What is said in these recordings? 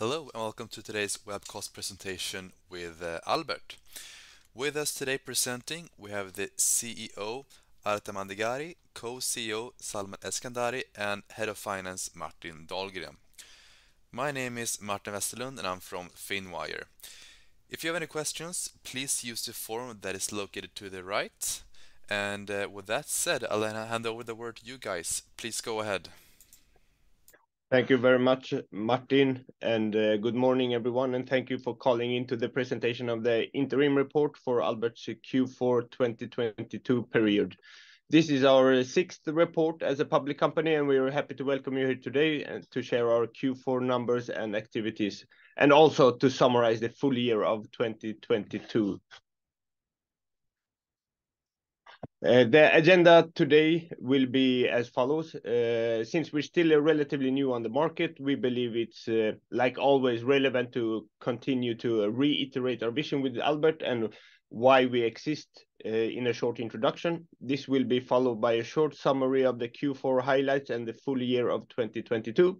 Hello, and welcome to today's webcast presentation with uh, Albert. With us today presenting, we have the CEO, Arta Mandegari, Co-CEO, Salman Eskandari, and Head of Finance, Martin Dahlgren. My name is Martin Westerlund, and I'm from Finwire. If you have any questions, please use the form that is located to the right. And uh, with that said, I'll hand over the word to you guys. Please go ahead. Thank you very much, Martin, and uh, good morning, everyone, and thank you for calling into the presentation of the interim report for Albert's Q4 2022 period. This is our sixth report as a public company, and we are happy to welcome you here today and to share our Q4 numbers and activities, and also to summarize the full year of 2022. Uh, the agenda today will be as follows. Uh, since we're still relatively new on the market, we believe it's uh, like always relevant to continue to reiterate our vision with Albert and why we exist in a short introduction. This will be followed by a short summary of the Q4 highlights and the full year of 2022.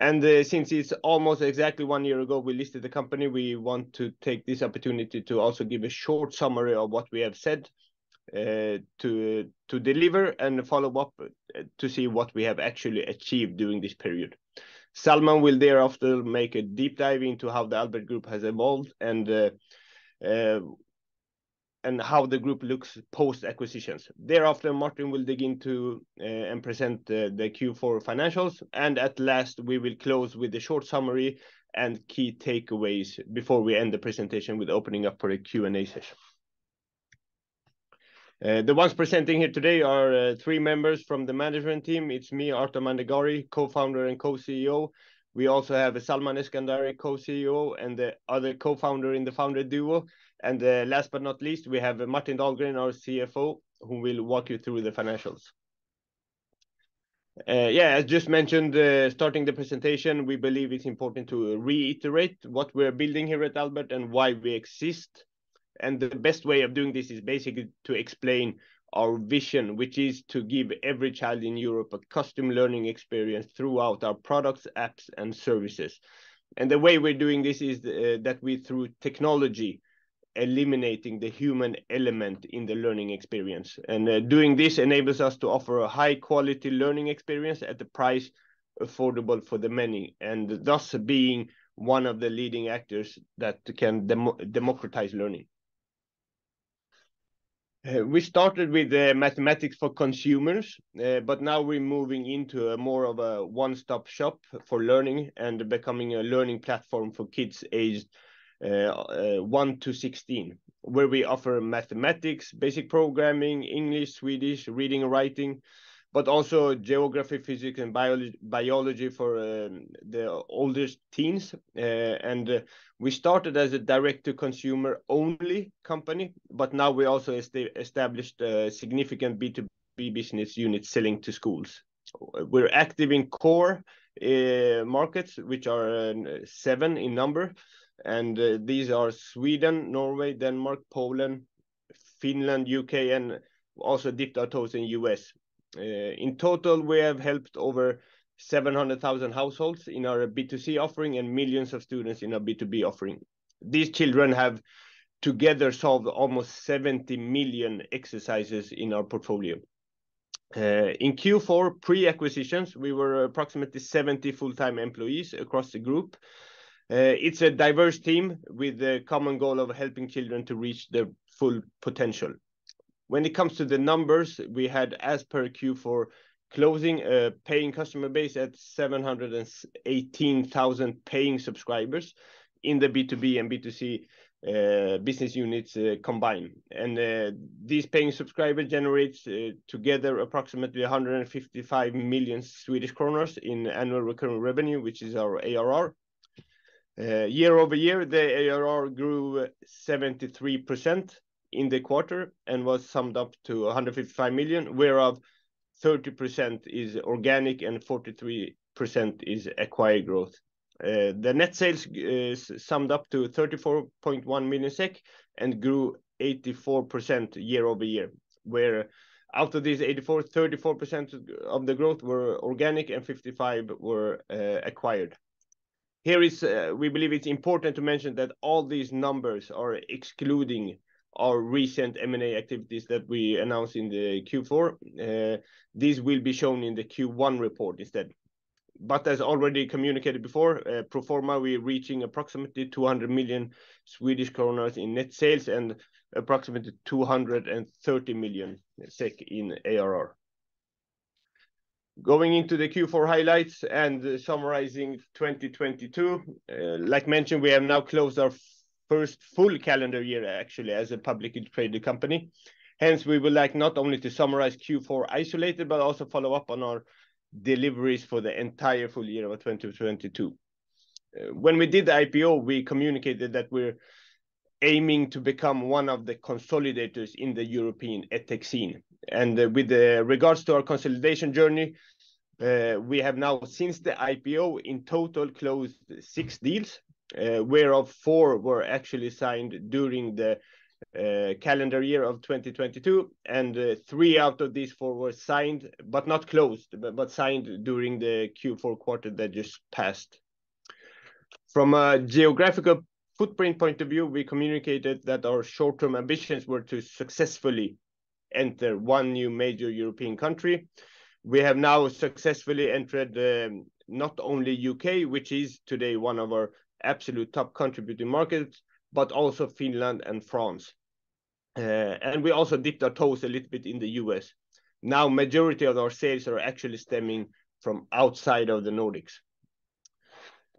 And Since it's almost exactly one year ago we listed the company, we want to take this opportunity to also give a short summary of what we have said Uh, to deliver and follow up uh, to see what we have actually achieved during this period. Salman will thereafter make a deep dive into how the Albert Group has evolved and uh, how the group looks post-acquisitions. Thereafter, Martin will dig into and present the Q4 financials. And at last, we will close with a short summary and key takeaways before we end the presentation with opening up for a Q&A session. Uh, the ones presenting here today are uh, three members from the management team. It's me, Arta Mandegari, Co-founder and Co-CEO. We also have uh, Salman Eskandari, Co-CEO, and the other co-founder in the founder duo. And last but not least, we have Martin Dahlgren, our CFO, who will walk you through the financials. Yeah, as just mentioned, starting the presentation, we believe it's important to reiterate what we're building here at Albert and why we exist. And the best way of doing this is basically to explain our vision, which is to give every child in Europe a custom learning experience throughout our products, apps, and services. And the way we're doing this is uh, that we, through technology, eliminating the human element in the learning experience. And uh, doing this enables us to offer a high-quality learning experience at a price affordable for the many, and thus being one of the leading actors that can democratize learning. Uh, we started with uh, mathematics for consumers, uh, but now we're moving into a more of a one-stop shop for learning and becoming a learning platform for kids aged one to 16, where we offer mathematics, basic programming, English, Swedish, reading and writing, but also geography, physics, and biology biology for um, the oldest teens. Uh, and uh, we started as a direct-to-consumer only company, but now we also established a significant B2B business unit selling to schools. We're active in core uh, markets, which are seven in number, and these are Sweden, Norway, Denmark, Poland, Finland, U.K., and also dipped our toes in U.S. Uh, in total, we have helped over 700,000 households in our B2C offering and millions of students in our B2B offering. These children have together solved almost 70 million exercises in our portfolio. Uh, in Q4 pre-acquisitions, we were approximately 70 full-time employees across the group. Uh, it's a diverse team with the common goal of helping children to reach their full potential. When it comes to the numbers, we had, as per Q4 closing, a paying customer base at 718,000 paying subscribers in the B2B and B2C uh, business units uh, combined. And these paying subscribers generates together approximately 155 million Swedish kronor in annual recurring revenue, which is our ARR. Year-over-year, the ARR grew 73% in the quarter and was summed up to 155 million, whereof 30% is organic and 43% is acquired growth. Uh, the net sales uh, is summed up to 34.1 million SEK and grew 84% year-over-year, where out of these 84, 34% of the growth were organic and 55 were uh, acquired. Here is, we believe it's important to mention that all these numbers are excluding our recent M&A activities that we announced in the Q4. Uh, this will be shown in the Q1 report instead. But as already communicated before, uh, pro forma, we're reaching approximately 200 million Swedish kronor in net sales and approximately 230 million SEK in ARR. Going into the Q4 highlights and summarizing 2022, uh, like mentioned, we have now closed our first full calendar year, actually, as a publicly traded company. Hence, we would like not only to summarize Q4 isolated, but also follow up on our deliveries for the entire full year of 2022. Uh, when we did the IPO, we communicated that we're aiming to become one of the consolidators in the European EdTech scene. And uh, with regards to our consolidation journey, uh, we have now, since the IPO, in total closed six deals, Uh, whereof four were actually signed during the uh, calendar year of 2022, and uh, three out of these four were signed, but not closed, but signed during the Q4 quarter that just passed. From a geographical footprint point of view, we communicated that our short-term ambitions were to successfully enter one new major European country. We have now successfully entered um, not only U.K., which is today one of our absolute top contributing markets, but also Finland and France. Uh, and we also dipped our toes a little bit in the U.S. Now, majority of our sales are actually stemming from outside of the Nordics.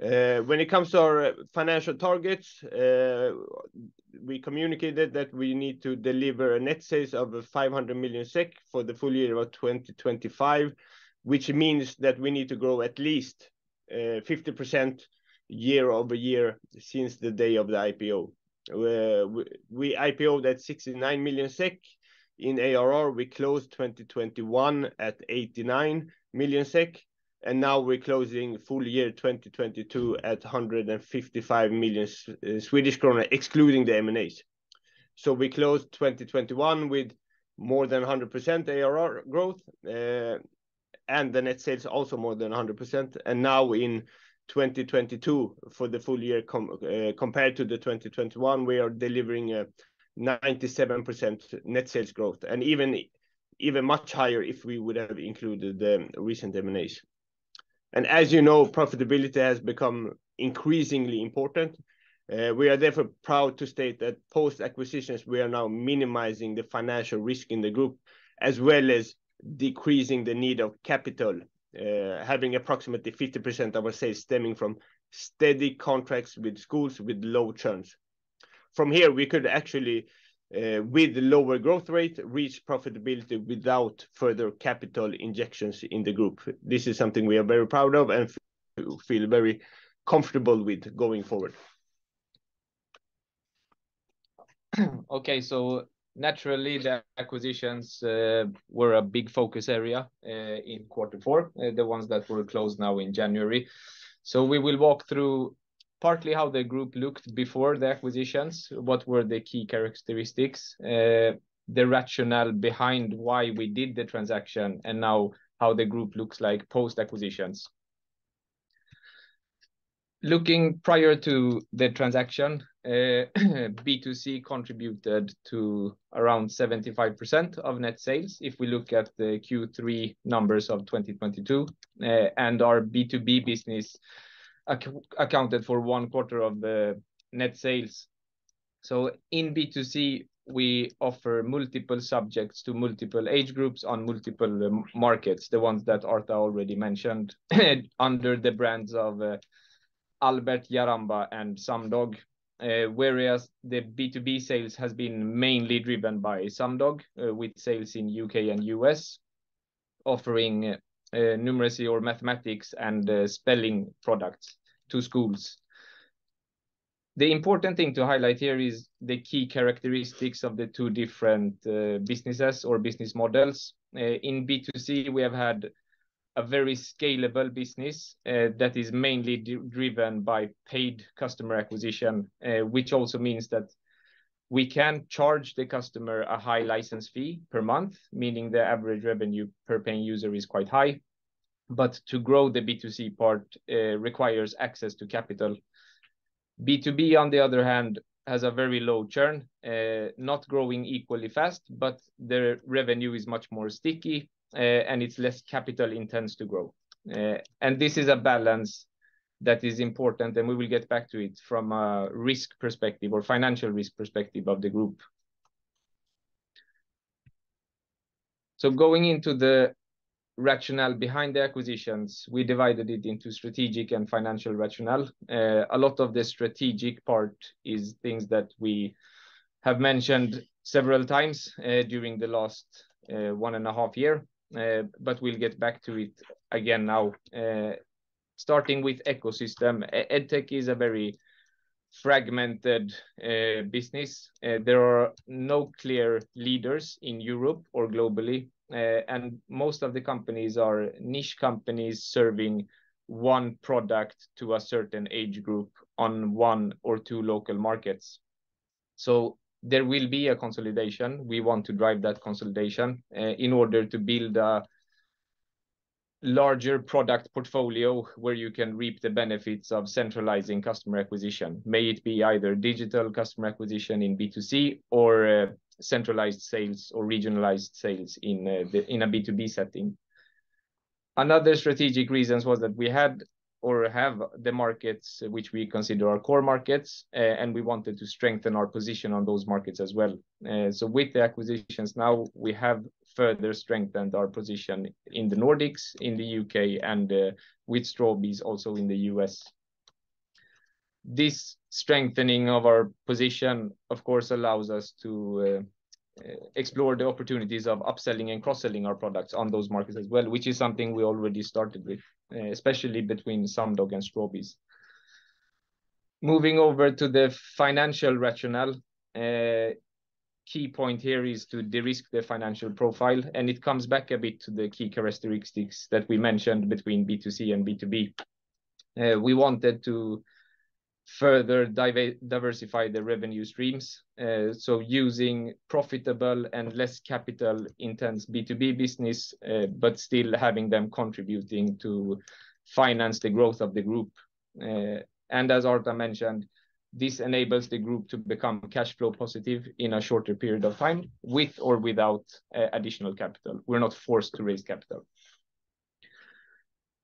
Uh, when it comes to our financial targets, uh, we communicated that we need to deliver a net sales of 500 million SEK for the full year of 2025, which means that we need to grow at least 50% year-over-year since the day of the IPO. Uh, we IPO'd at 69 million SEK in ARR. We closed 2021 at 89 million SEK, and now we're closing full year 2022 at 155 million uh, Swedish krona, excluding the M&As. We closed 2021 with more than 100% ARR growth, uh, and the net sales also more than 100%. And now in 2022, for the full year uh, compared to the 2021, we are delivering a 97% net sales growth, and even much higher if we would have included the recent M&As. As you know, profitability has become increasingly important. Uh, we are therefore proud to state that post-acquisitions, we are now minimizing the financial risk in the group, as well as decreasing the need of capital, Uh, having approximately 50% of our sales stemming from steady contracts with schools with low churns. From here, we could actually, uh, with lower growth rate, reach profitability without further capital injections in the group. This is something we are very proud of and feel very comfortable with going forward. Okay, naturally, the acquisitions uh, were a big focus area uh, in quarter four, uh, the ones that were closed now in January. So we will walk through partly how the group looked before the acquisitions, what were the key characteristics, the rationale behind why we did the transaction, and now how the group looks like post-acquisitions. Looking prior to the transaction, Uh, B2C contributed to around 75% of net sales if we look at the Q3 numbers of 2022. Uh, and Our B2B business accounted for one quarter of the net sales. So in B2C, we offer multiple subjects to multiple age groups on multiple uh, markets, the ones that Arta already mentioned, under the brands of Albert, Jaramba, and Sumdog. Uh, whereas the B2B sales has been mainly driven by Sumdog, uh, with sales in U.K. and U.S., offering uh, numeracy or mathematics and spelling products to schools. The important thing to highlight here is the key characteristics of the two different businesses or business models. In B2C, we have had a very scalable business uh, that is mainly driven by paid customer acquisition, uh, which also means that we can charge the customer a high license fee per month, meaning the average revenue per paying user is quite high. but to grow the B2C part uh, requires access to capital. B2B, on the other hand, has a very low churn, not growing equally fast, but their revenue is much more sticky, Uh, and it's less capital intense to grow. Uh, and this is a balance that is important, and we will get back to it from a risk perspective or financial risk perspective of the group. So going into the rationale behind the acquisitions, we divided it into strategic and financial rationale. Uh, a lot of the strategic part is things that we have mentioned several times during the last one and a half year, Uh, but we'll get back to it again now. Uh, starting with ecosystem, EdTech is a very fragmented uh, business. There are no clear leaders in Europe or globally, and most of the companies are niche companies serving one product to a certain age group on one or two local markets. So there will be a consolidation. We want to drive that consolidation eh, in order to build a larger product portfolio where you can reap the benefits of centralizing customer acquisition. May it be either digital customer acquisition in B2C or eh, centralized sales or regionalized sales in eh, a B2B setting. Another strategic reasons was that we had or have the markets which we consider our core markets, uh, and we wanted to strengthen our position on those markets as well. Uh, so with the acquisitions now, we have further strengthened our position in the Nordics, in the U.K., and uh, with Strawbees also in the U.S. This strengthening of our position, of course, allows us to Uh, explore the opportunities of upselling and cross-selling our products on those markets as well, which is something we already started with, uh, especially between Sumdog and Strawbees. Moving over to the financial rationale, uh, key point here is to de-risk the financial profile, and it comes back a bit to the key characteristics that we mentioned between B2C and B2B. We wanted to further diversify the revenue streams, uh, so using profitable and less capital-intense B2B business, uh, but still having them contributing to finance the growth of the group. Uh, and as Arta mentioned, this enables the group to become cash flow positive in a shorter period of time, with or without additional capital. We're not forced to raise capital.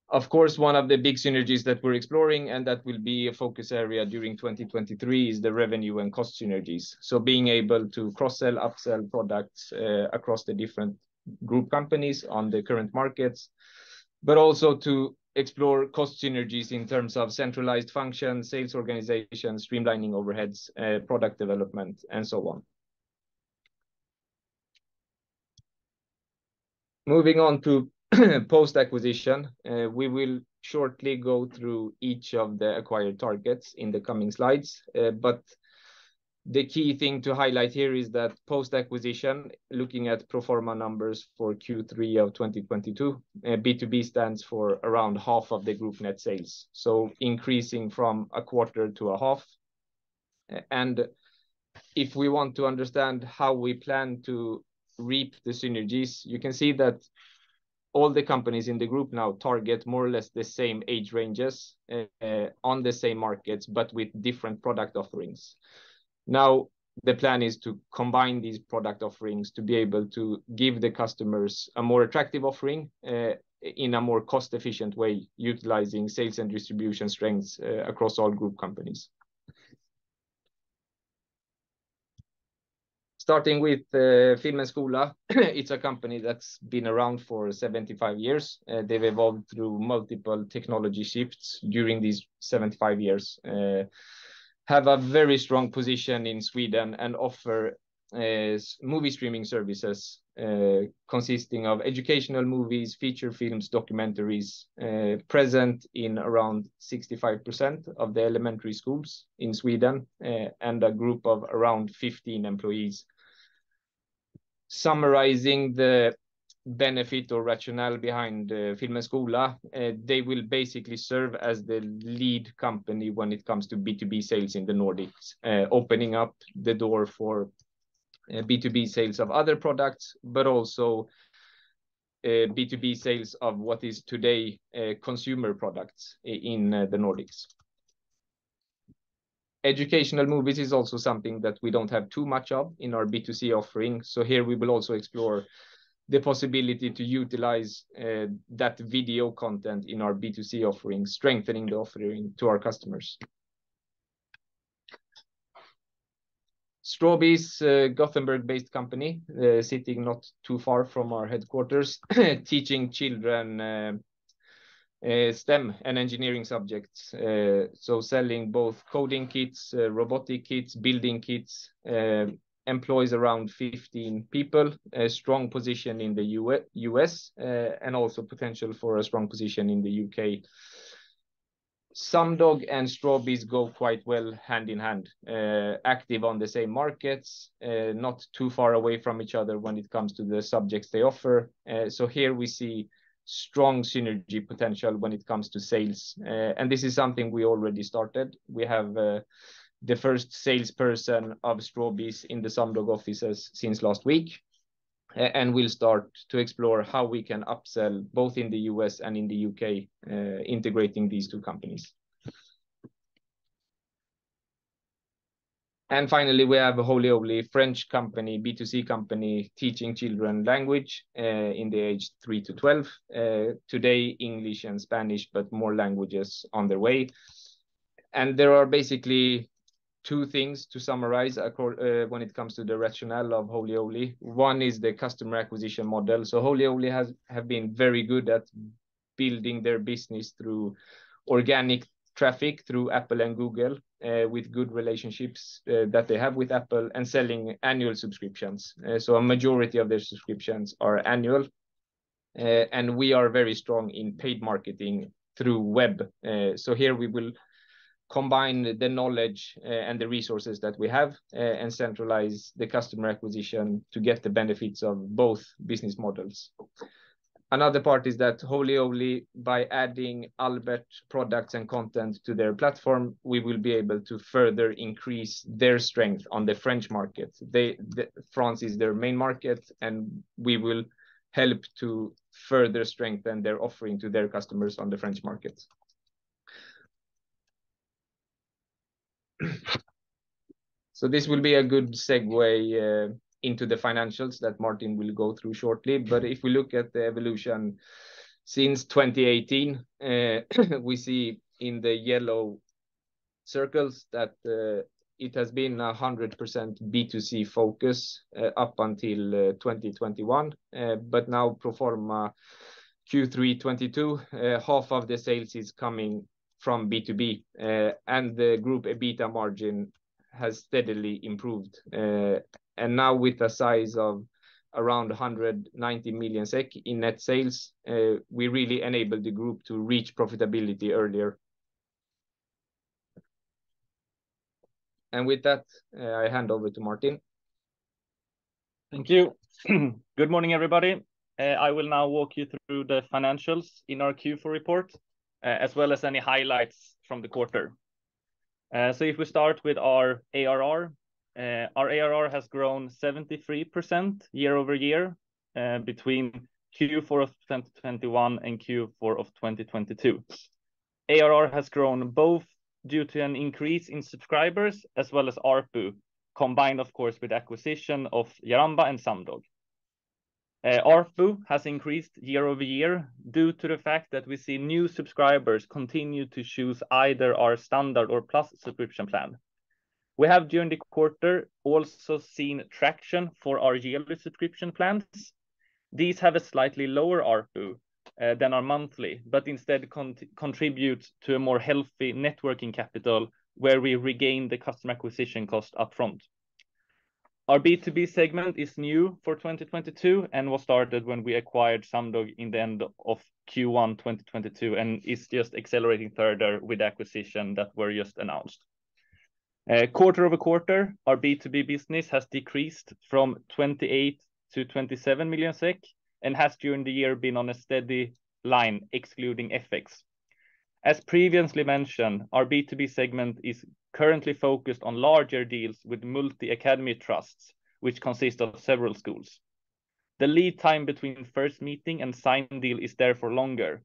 Of course, one of the big synergies that we're exploring, and that will be a focus area during 2023, is the revenue and cost synergies. So being able to cross-sell, upsell products uh, across the different group companies on the current markets, but also to explore cost synergies in terms of centralized functions, sales organization, streamlining overheads, uh, product development, and so on. Moving on to post-acquisition, uh, we will shortly go through each of the acquired targets in the coming slides. Uh, but the key thing to highlight here is that post-acquisition, looking at pro forma numbers for Q3 of 2022, B2B uh, stands for around half of the group net sales, so increasing from a quarter to a half. And if we want to understand how we plan to reap the synergies, you can see that all the companies in the group now target more or less the same age ranges, uh, on the same markets, but with different product offerings. Now, the plan is to combine these product offerings to be able to give the customers a more attractive offering, uh, in a more cost-efficient way, utilizing sales and distribution strengths, uh, across all group companies. Starting with uh, Film & Skola, uh, it's a company that's been around for 75 years. Uh, they've evolved through multiple technology shifts during these 75 years, have a very strong position in Sweden, and offer movie streaming services, consisting of educational movies, feature films, documentaries, present in around 65% of the elementary schools in Sweden, and a group of around 15 employees. Summarizing the benefit or rationale behind uh, Film & Skola, uh, they will basically serve as the lead company when it comes to B2B sales in the Nordics, uh, opening up the door for B2B sales of other products, but also B2B sales of what is today consumer products in the Nordics. Educational movies is also something that we don't have too much of in our B2C offering. So here we will also explore the possibility to utilize uh, that video content in our B2C offering, strengthening the offering to our customers. Strawbees, Gothenburg-based company, uh, sitting not too far from our headquarters, teaching children uh, Uh, STEM and engineering subjects. Uh, so selling both coding kits, uh, robotic kits, building kits, employs around 15 people, a strong position in the U.S., and also potential for a strong position in the U.K. Sumdog and Strawbees go quite well hand in hand, active on the same markets, not too far away from each other when it comes to the subjects they offer. So here we see strong synergy potential when it comes to sales. Uh, and this is something we already started. We have uh, the first salesperson of Strawbees in the Sumdog offices since last week, and we'll start to explore how we can upsell both in the U.S. and in the U.K., uh, integrating these two companies. And finally, we have a Holy Owly French company, B2C company, teaching children language uh, in the age 3 to 12. Uh, today, English and Spanish, but more languages on their way. And there are basically two things to summarize uh, when it comes to the rationale of Holy Owly. One is the customer acquisition model. So Holy Owly have been very good at building their business through organic traffic, through Apple and Google, uh, with good relationships uh, that they have with Apple, and selling annual subscriptions. Uh, so a majority of their subscriptions are annual, and we are very strong in paid marketing through web. So here we will combine the knowledge and the resources that we have, and centralize the customer acquisition to get the benefits of both business models. Another part is that Holy Owly, by adding Albert products and content to their platform, we will be able to further increase their strength on the French market. They France is their main market, and we will help to further strengthen their offering to their customers on the French market. So this will be a good segue uh, into the financials that Martin will go through shortly. But if we look at the evolution since 2018, uh, we see in the yellow circles that uh, it has been 100% B2C focus uh, up until 2021. But now pro forma Q3 2022, half of the sales is coming from B2B, and the group EBITDA margin has steadily improved. And now with a size of around 190 million SEK in net sales, uh, we really enabled the group to reach profitability earlier. And with that, uh, I hand over to Martin. Thank you. Good morning, everybody. Uh, I will now walk you through the financials in our Q4 report, as well as any highlights from the quarter. So if we start with our ARR, Uh, our ARR has grown 73% year-over-year, uh, between Q4 of 2021 and Q4 of 2022. ARR has grown both due to an increase in subscribers as well as ARPU, combined, of course, with acquisition of Jaramba and Sumdog. Uh, ARPU has increased year-over-year due to the fact that we see new subscribers continue to choose either our standard or plus subscription plan. We have, during the quarter, also seen traction for our yearly subscription plans. These have a slightly lower ARPU uh, than our monthly, but instead contribute to a more healthy net working capital, where we regain the customer acquisition cost upfront. Our B2B segment is new for 2022 and was started when we acquired Sumdog in the end of Q1 2022, and is just accelerating further with acquisition that were just announced. Uh, Quarter-over-quarter, our B2B business has decreased from 28 million to 27 million SEK, and has, during the year, been on a steady line, excluding FX. As previously mentioned, our B2B segment is currently focused on larger deals with multi-academy trusts, which consist of several schools. The lead time between first meeting and signed deal is therefore longer.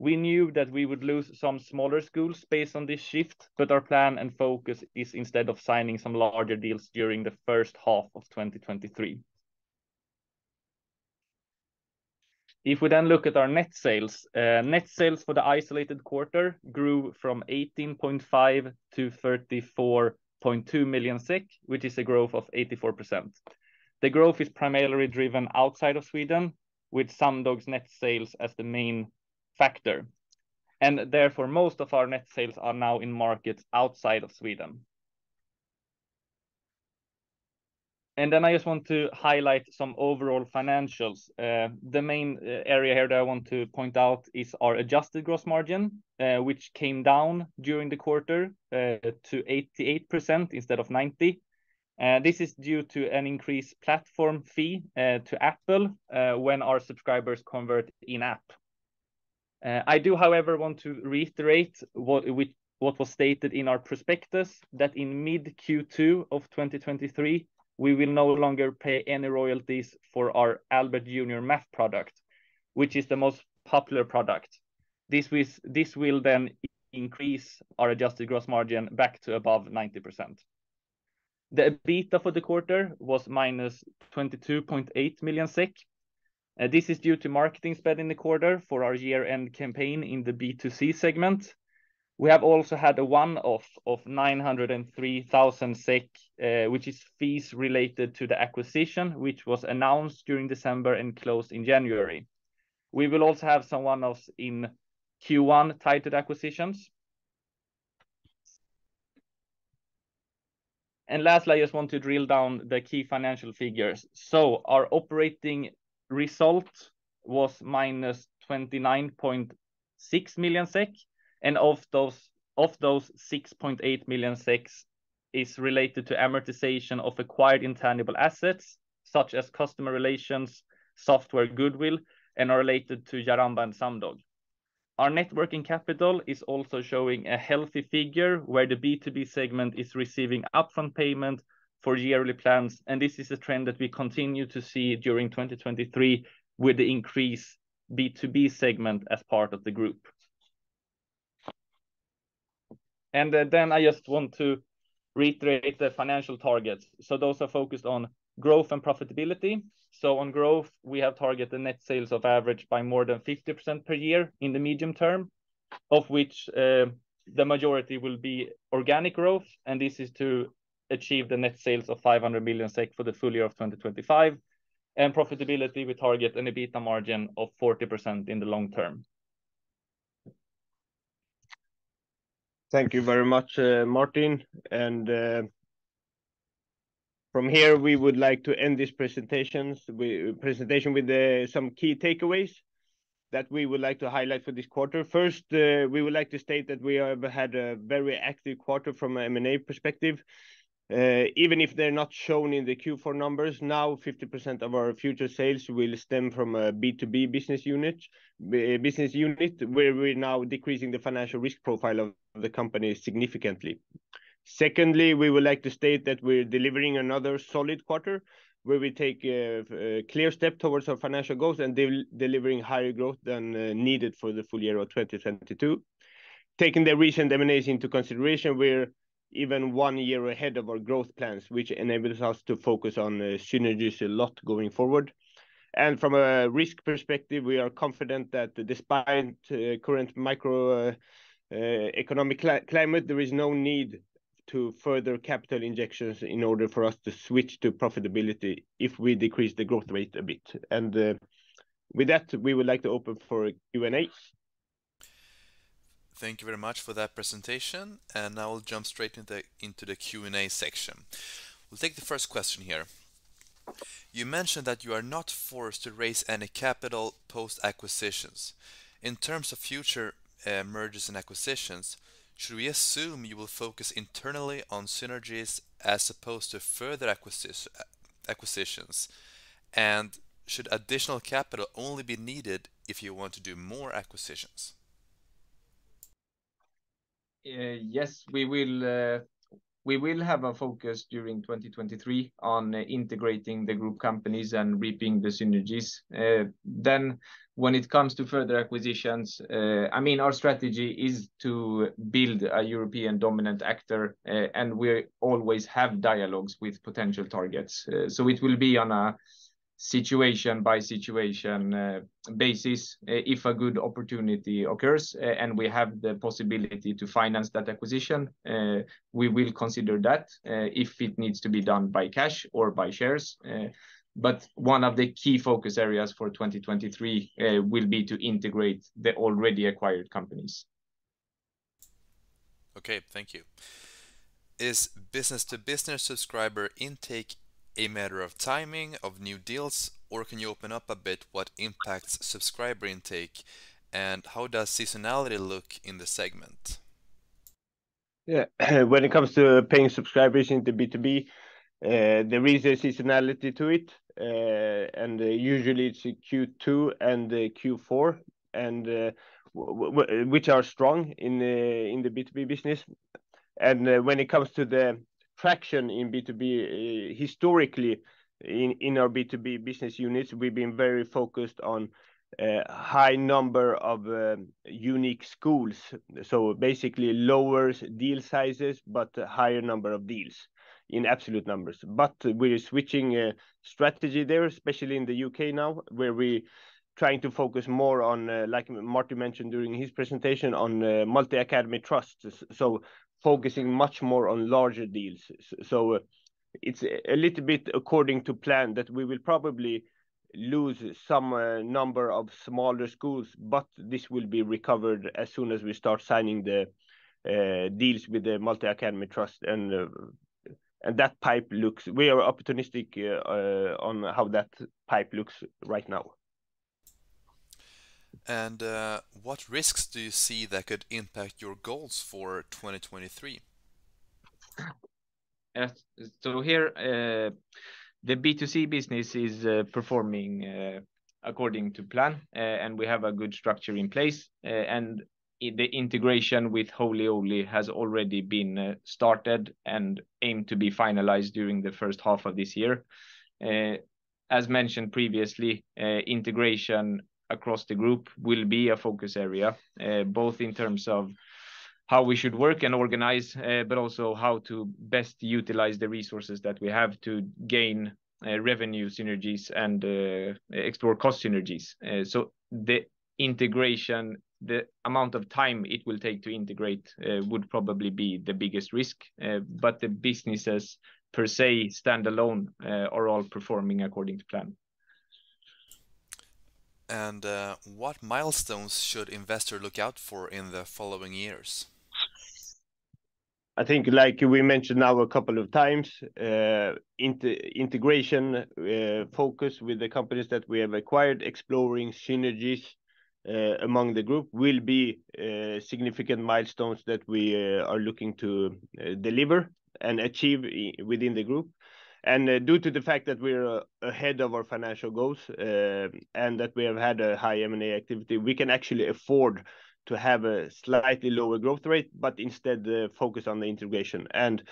We knew that we would lose some smaller schools based on this shift, but our plan and focus is instead of signing some larger deals during the first half of 2023. If we then look at our net sales, uh, net sales for the isolated quarter grew from 18.5 million to 34.2 million SEK, which is a growth of 84%. The growth is primarily driven outside of Sweden, with Sumdog's net sales as the main factor, and therefore, most of our net sales are now in markets outside of Sweden. And then I just want to highlight some overall financials. Uh, the main uh, area here that I want to point out is our adjusted gross margin, uh, which came down during the quarter to 88% instead of 90%. This is due to an increased platform fee to Apple when our subscribers convert in-app. Uh, I do, however, want to reiterate what was stated in our prospectus, that in mid Q2 of 2023, we will no longer pay any royalties for our Albert Junior Math product, which is the most popular product. This will then increase our adjusted gross margin back to above 90%. The EBITDA for the quarter was -22.8 million SEK. Uh, this is due to marketing spend in the quarter for our year-end campaign in the B2C segment. We have also had a one-off of 903,000 SEK, uh, which is fees related to the acquisition, which was announced during December and closed in January. We will also have some one-offs in Q1 tied to the acquisitions. And lastly, I just want to drill down the key financial figures. So our operating result was -29.6 million SEK, and of those of those 6.8 million SEK is related to amortization of acquired intangible assets, such as customer relations, software goodwill, and are related to Jaramba and Sumdog. Our net working capital is also showing a healthy figure, where the B2B segment is receiving upfront payment for yearly plans, and this is a trend that we continue to see during 2023 with the increased B2B segment as part of the group. And uh, then I just want to reiterate the financial targets. So those are focused on growth and profitability. So on growth, we have targeted net sales of average by more than 50% per year in the medium term, of which uh, the majority will be organic growth, and this is to achieve the net sales of 500 million SEK for the full year of 2025. and Profitability, we target an EBITDA margin of 40% in the long term. Thank you very much, uh, Martin. And uh, from here, we would like to end this presentation with uh, some key takeaways that we would like to highlight for this quarter. First, we would like to state that we have had a very active quarter from an M&A perspective. Uh, even if they're not shown in the Q4 numbers, now 50% of our future sales will stem from a B2B business unit, business unit, where we're now decreasing the financial risk profile of the company significantly. Secondly, we would like to state that we're delivering another solid quarter, where we take a clear step towards our financial goals and delivering higher growth than uh, needed for the full year of 2022. Taking the recent M&As into consideration, we're even one year ahead of our growth plans, which enables us to focus on uh, synergies a lot going forward. And from a risk perspective, we are confident that despite the current macro uh, economic climate, there is no need to further capital injections in order for us to switch to profitability if we decrease the growth rate a bit. And with that, we would like to open for Q&A. Thank you very much for that presentation, and now we'll jump straight into the Q&A section. We'll take the first question here. You mentioned that you are not forced to raise any capital post-acquisitions. In terms of future uh, mergers and acquisitions, should we assume you will focus internally on synergies as opposed to further acquisitions? And should additional capital only be needed if you want to do more acquisitions? Uh, yes, we will uh, we will have a focus during 2023 on uh, integrating the group companies and reaping the synergies. Then when it comes to further acquisitions, I mean, our strategy is to build a European dominant actor, and we always have dialogues with potential targets. So it will be on a situation-by-situation uh, basis. Uh, if a good opportunity occurs, uh, and we have the possibility to finance that acquisition, we will consider that, if it needs to be done by cash or by shares. But one of the key focus areas for 2023 will be to integrate the already acquired companies. Okay, thank you. Is business-to-business subscriber intake a matter of timing of new deals, or can you open up a bit what impacts subscriber intake, and how does seasonality look in the segment? Yeah. When it comes to paying subscribers in the B2B, there is a seasonality to it. Uh, and uh, usually it's in Q2 and uh, Q4, and which are strong in the in the B2B business. And when it comes to the traction in B2B, eh, historically, in our B2B business units, we've been very focused on a high number of eh, unique schools. So basically lower deal sizes, but a higher number of deals in absolute numbers. But we're switching strategy there, especially in the UK now, where we're trying to focus more on, like Martin mentioned during his presentation, on multi-academy trusts. So focusing much more on larger deals. So uh, it's a little bit according to plan, that we will probably lose some uh, number of smaller schools, but this will be recovered as soon as we start signing the uh, deals with the multi-academy trust. And and that pipe looks... We are optimistic on how that pipe looks right now. Uh, what risks do you see that could impact your goals for 2023? Yes. So here, uh, the B2C business is uh, performing according to plan, and we have a good structure in place. And the integration with Holy Owly has already been started and aimed to be finalized during the first half of this year. As mentioned previously, integration across the group will be a focus area, uh, both in terms of how we should work and organize, uh, but also how to best utilize the resources that we have to gain uh, revenue synergies and explore cost synergies. So the integration, the amount of time it will take to integrate, would probably be the biggest risk. But the businesses per se, standalone, are all performing according to plan. And uh, what milestones should investor look out for in the following years? I think, like we mentioned now a couple of times, uh, integration uh, focus with the companies that we have acquired, exploring synergies among the group will be significant milestones that we are looking to deliver and achieve within the group. And uh, due to the fact that we're uh, ahead of our financial goals, uh, and that we have had a high M&A activity, we can actually afford to have a slightly lower growth rate, but instead focus on the integration. And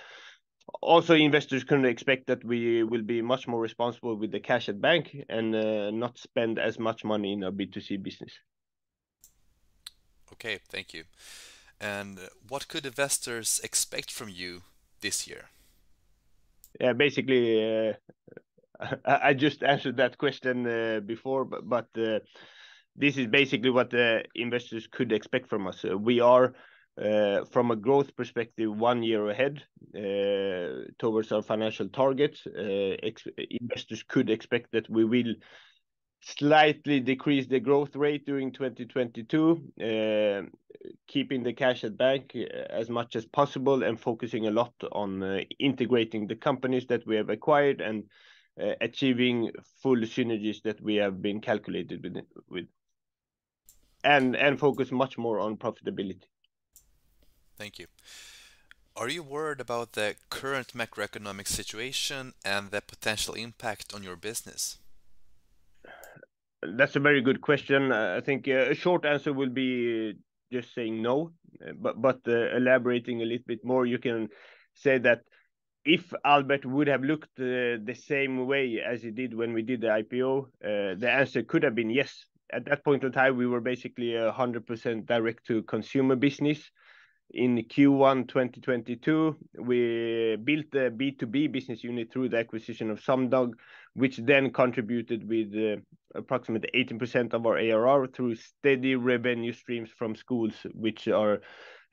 also, investors can expect that we will be much more responsible with the cash at bank and not spend as much money in our B2C business. Okay, thank you. And what could investors expect from you this year? Yeah, basically, uh, I just answered that question uh, before, but uh, this is basically what the investors could expect from us. We are from a growth perspective, one year ahead towards our financial targets. Investors could expect that we will slightly decrease the growth rate during 2022, uh, keeping the cash at bank uh, as much as possible, and focusing a lot on uh, integrating the companies that we have acquired and achieving full synergies that we have been calculated with. And focus much more on profitability. Thank you. Are you worried about the current macroeconomic situation and the potential impact on your business? That's a very good question. Uh, I think uh, a short answer will be just saying no. Uh, but but elaborating a little bit more, you can say that if Albert would have looked the same way as he did when we did the IPO, the answer could have been yes. At that point in time, we were basically a 100% direct-to-consumer business. In Q1 2022, we built a B2B business unit through the acquisition of Sumdog, which then contributed with uh, approximately 18% of our ARR through steady revenue streams from schools, which are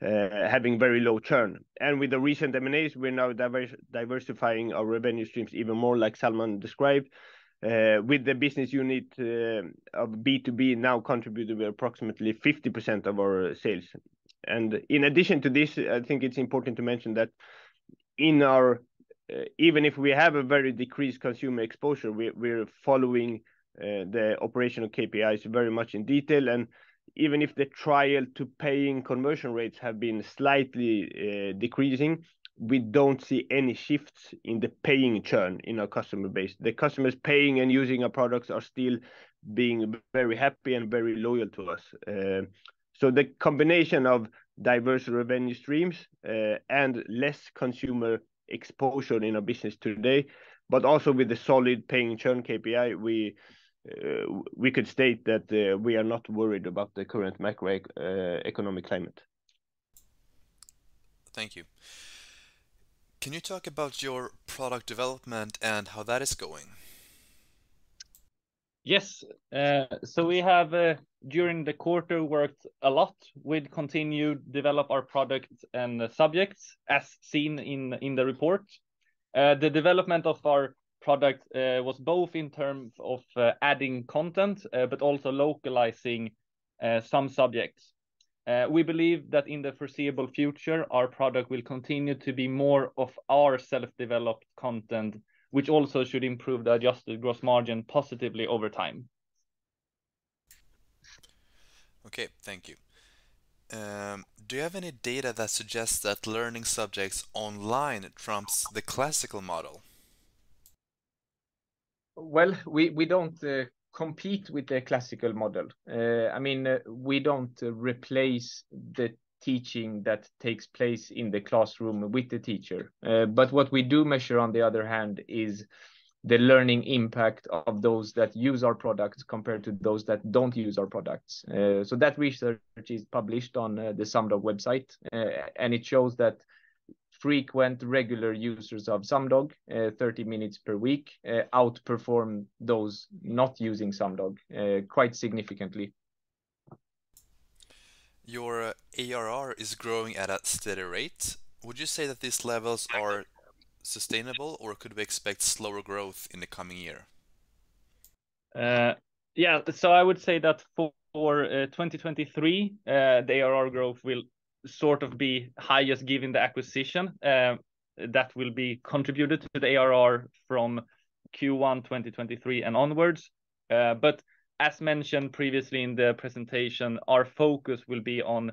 uh, having very low churn. And with the recent M&As, we're now diversifying our revenue streams even more, like Salman described, uh, with the business unit of B2B now contributing with approximately 50% of our sales. And in addition to this, I think it's important to mention that in our Uh, even if we have a very decreased consumer exposure, we're following uh, the operational KPIs very much in detail. And even if the trial to paying conversion rates have been slightly uh, decreasing, we don't see any shifts in the paying churn in our customer base. The customers paying and using our products are still being very happy and very loyal to us. So the combination of diverse revenue streams and less consumer exposure in our business today, but also with the solid paying churn KPI, we uh, we could state that uh, we are not worried about the current macroeconomic uh, climate. Thank you. Can you talk about your product development and how that is going? Yes. Uh, so we have uh, during the quarter worked a lot with continued develop our products and subjects as seen in the report. Uh, the development of our product was both in terms of adding content, but also localizing some subjects. We believe that in the foreseeable future, our product will continue to be more of our self-developed content, which also should improve the adjusted gross margin positively over time. Okay. Thank you. Um, do you have any data that suggests that learning subjects online trumps the classical model? Well, we we don't uh, compete with the classical model. Uh, I mean, uh, we don't replace the teaching that takes place in the classroom with the teacher. Uh, but what we do measure on the other hand is the learning impact of those that use our products compared to those that don't use our products. Uh, so that research is published on uh, the Sumdog website. And it shows that frequent regular users of Sumdog, 30 minutes per week, outperform those not using Sumdog quite significantly. Your uh, ARR is growing at a steady rate. Would you say that these levels are sustainable, or could we expect slower growth in the coming year? Uh, yeah. So I would say that for uh, 2023, the ARR growth will sort of be highest given the acquisition that will be contributed to the ARR from Q1 2023 and onwards. As mentioned previously in the presentation, our focus will be on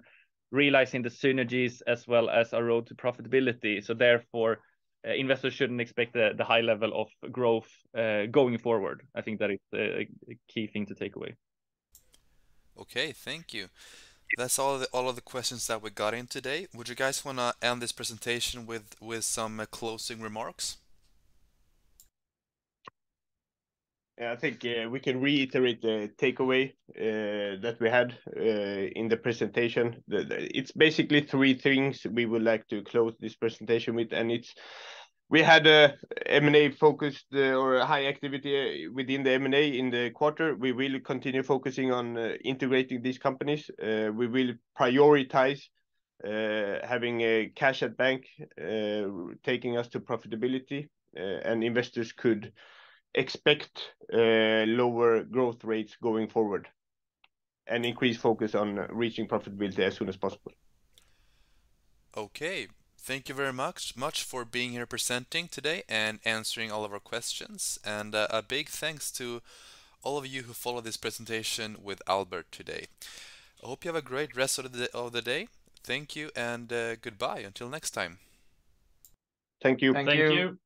realizing the synergies as well as our road to profitability. So therefore, uh, investors shouldn't expect the high level of growth uh, going forward. I think that is a key thing to take away. Okay. Thank you. That's all of the questions that we got in today. Would you guys wanna end this presentation with with some uh, closing remarks? Yeah. I think uh, we can reiterate the takeaway uh, that we had uh, in the presentation. It's basically three things we would like to close this presentation with. And it's we had a M&A focused or high activity within the M&A in the quarter. We will continue focusing on integrating these companies. We will prioritize having a cash at bank taking us to profitability. And investors could expect uh, lower growth rates going forward and increased focus on reaching profitability as soon as possible. Okay. Thank you very much much for being here presenting today and answering all of our questions. And uh, a big thanks to all of you who followed this presentation with Albert today. I hope you have a great rest of the of the day. Thank you and uh, goodbye until next time. Thank you. Thank you. Thank you.